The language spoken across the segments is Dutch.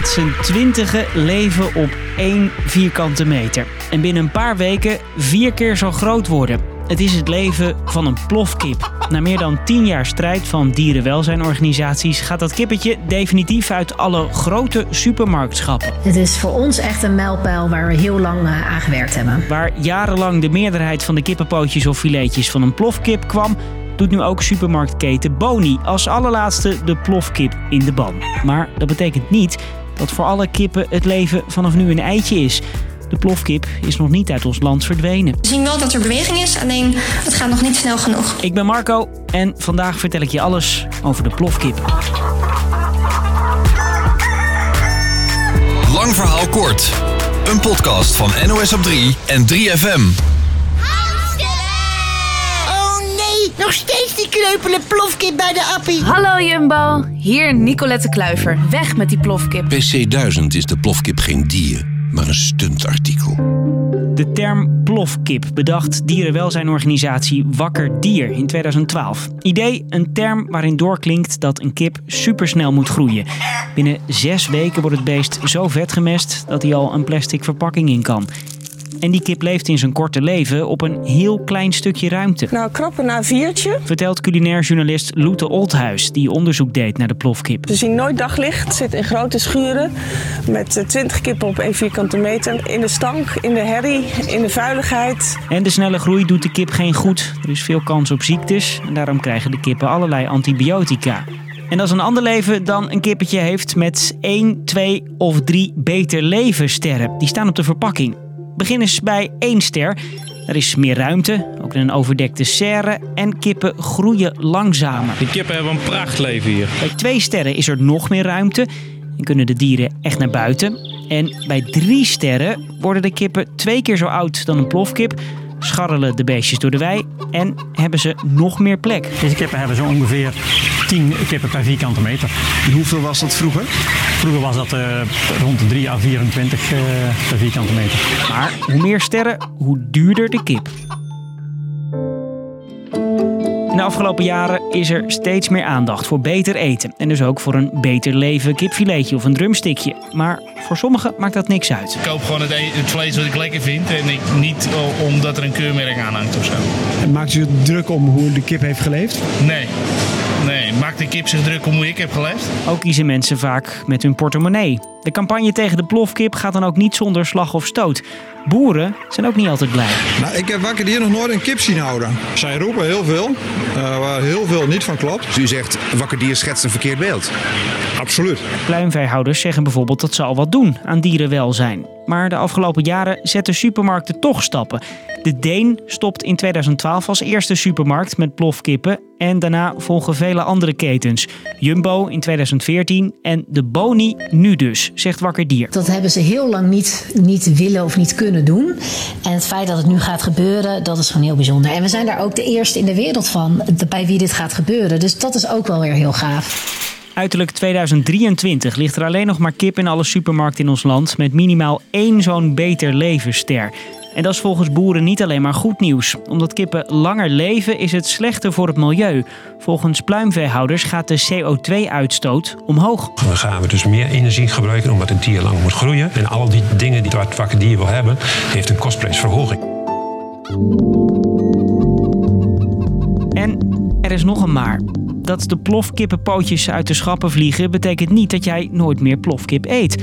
met z'n twintigen leven op één vierkante meter. En binnen een paar weken vier keer zo groot worden. Het is het leven van een plofkip. Na meer dan tien jaar strijd van dierenwelzijnorganisaties gaat dat kippetje definitief uit alle grote supermarktschappen. Het is voor ons echt een mijlpaal waar we heel lang uh, aan gewerkt hebben. Waar jarenlang de meerderheid van de kippenpootjes of filetjes van een plofkip kwam, doet nu ook supermarktketen Boni als allerlaatste de plofkip in de ban. Maar dat betekent niet dat voor alle kippen het leven vanaf nu een eitje is. De plofkip is nog niet uit ons land verdwenen. We zien wel dat er beweging is, alleen het gaat nog niet snel genoeg. Ik ben Marco en vandaag vertel ik je alles over de plofkip. Lang verhaal kort. Een podcast van NOS op 3 en 3FM. Nog steeds die kreupele plofkip bij de appie. Hallo Jumbo, hier Nicolette Kluiver. Weg met die plofkip. PC 1000 is de plofkip geen dier, maar een stuntartikel. De term plofkip bedacht dierenwelzijnorganisatie Wakker Dier in 2012. Idee, een term waarin doorklinkt dat een kip supersnel moet groeien. Binnen zes weken wordt het beest zo vet gemest dat hij al een plastic verpakking in kan. En die kip leeft in zijn korte leven op een heel klein stukje ruimte. Nou, krap een A4'tje. Vertelt culinair journalist Loete Oldhuis, die onderzoek deed naar de plofkip. Ze zien nooit daglicht, zit in grote schuren met 20 kippen op 1 vierkante meter. In de stank, in de herrie, in de vuiligheid. En de snelle groei doet de kip geen goed. Er is veel kans op ziektes en daarom krijgen de kippen allerlei antibiotica. En is een ander leven dan een kippetje heeft met 1, 2 of 3 beter leven sterren. Die staan op de verpakking. Begin eens bij 1 ster. Er is meer ruimte, ook een overdekte serre en kippen groeien langzamer. Die kippen hebben een prachtleven hier. Bij 2 sterren is er nog meer ruimte en kunnen de dieren echt naar buiten. En bij 3 sterren worden de kippen twee keer zo oud dan een plofkip, scharrelen de beestjes door de wei en hebben ze nog meer plek. Deze kippen hebben zo ongeveer 10 kippen per vierkante meter. En hoeveel was dat vroeger? Vroeger was dat uh, rond de 3 à 24 uh, per vierkante meter. Maar hoe meer sterren, hoe duurder de kip. In de afgelopen jaren is er steeds meer aandacht voor beter eten. En dus ook voor een beter leven kipfiletje of een drumstickje. Maar voor sommigen maakt dat niks uit. Ik koop gewoon het, het vlees wat ik lekker vind. En ik, niet omdat er een keurmerk aan hangt of zo. En maakt u het druk om hoe de kip heeft geleefd? Nee. Nee, maakt de kip zich druk om hoe ik heb geleefd? Ook kiezen mensen vaak met hun portemonnee. De campagne tegen de plofkip gaat dan ook niet zonder slag of stoot. Boeren zijn ook niet altijd blij. Nou, ik heb wakker hier nog nooit een kip zien houden. Zij roepen heel veel, uh, waar heel veel niet van klopt. Dus u zegt wakker dier schetst een verkeerd beeld? Absoluut. Pluimveehouders zeggen bijvoorbeeld dat ze al wat doen aan dierenwelzijn. Maar de afgelopen jaren zetten supermarkten toch stappen. De Deen stopt in 2012 als eerste supermarkt met plofkippen en daarna volgen vele andere ketens. Jumbo in 2014 en de Boni nu dus, zegt Wakker Dier. Dat hebben ze heel lang niet, niet willen of niet kunnen doen. En het feit dat het nu gaat gebeuren, dat is gewoon heel bijzonder. En we zijn daar ook de eerste in de wereld van bij wie dit gaat gebeuren. Dus dat is ook wel weer heel gaaf. Uiterlijk 2023 ligt er alleen nog maar kip in alle supermarkten in ons land met minimaal één zo'n beter levenster. En dat is volgens boeren niet alleen maar goed nieuws. Omdat kippen langer leven is het slechter voor het milieu. Volgens pluimveehouders gaat de CO2-uitstoot omhoog. Dan gaan we dus meer energie gebruiken omdat het dier langer moet groeien. En al die dingen die het wakker dier wil hebben, heeft een kostprijsverhoging. En er is nog een maar. Dat de plofkippenpootjes uit de schappen vliegen betekent niet dat jij nooit meer plofkip eet.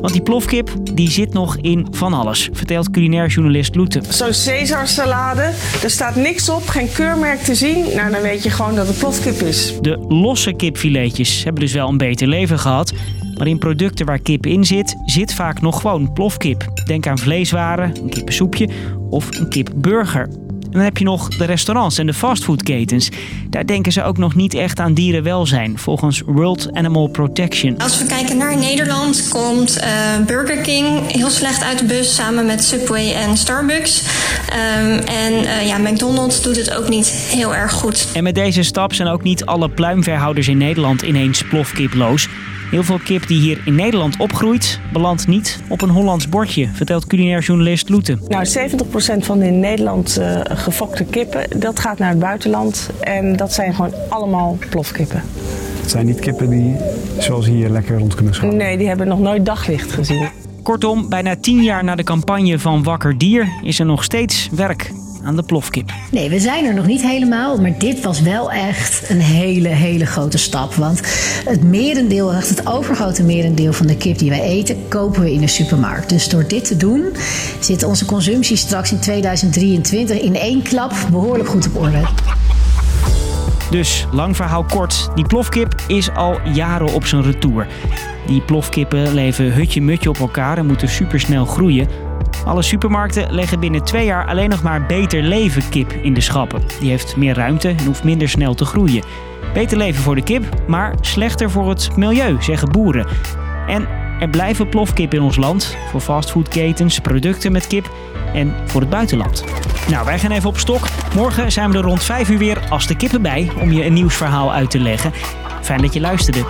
Want die plofkip die zit nog in van alles, vertelt culinair journalist Loete. Zo'n Caesarsalade, er staat niks op, geen keurmerk te zien. Nou, dan weet je gewoon dat het plofkip is. De losse kipfiletjes hebben dus wel een beter leven gehad. Maar in producten waar kip in zit, zit vaak nog gewoon plofkip. Denk aan vleeswaren, een kippensoepje of een kipburger. En dan heb je nog de restaurants en de fastfoodketens. Daar denken ze ook nog niet echt aan dierenwelzijn, volgens World Animal Protection. Als we kijken naar Nederland, komt uh, Burger King heel slecht uit de bus samen met Subway en Starbucks. Um, en uh, ja, McDonald's doet het ook niet heel erg goed. En met deze stap zijn ook niet alle pluimveehouders in Nederland ineens plofkiploos. Heel veel kip die hier in Nederland opgroeit, belandt niet op een Hollands bordje, vertelt culinair journalist Loete. Nou, 70% van de in Nederland uh, gefokte kippen, dat gaat naar het buitenland. En dat zijn gewoon allemaal plofkippen. Het zijn niet kippen die zoals hier lekker rond kunnen scharrelen? Nee, die hebben nog nooit daglicht gezien. Kortom, bijna tien jaar na de campagne van Wakker Dier is er nog steeds werk aan de plofkip. Nee, we zijn er nog niet helemaal, maar dit was wel echt een hele, hele grote stap. Want het merendeel, echt het overgrote merendeel van de kip die wij eten, kopen we in de supermarkt. Dus door dit te doen, zit onze consumptie straks in 2023 in één klap behoorlijk goed op orde. Dus, lang verhaal kort, die plofkip is al jaren op zijn retour. Die plofkippen leven hutje-mutje op elkaar en moeten supersnel groeien. Alle supermarkten leggen binnen twee jaar alleen nog maar Beter Leven kip in de schappen. Die heeft meer ruimte en hoeft minder snel te groeien. Beter leven voor de kip, maar slechter voor het milieu, zeggen boeren. En er blijven plofkip in ons land, voor fastfoodketens, producten met kip en voor het buitenland. Nou, wij gaan even op stok. Morgen zijn we er rond 5 uur weer als de kippen bij om je een nieuwsverhaal uit te leggen. Fijn dat je luisterde.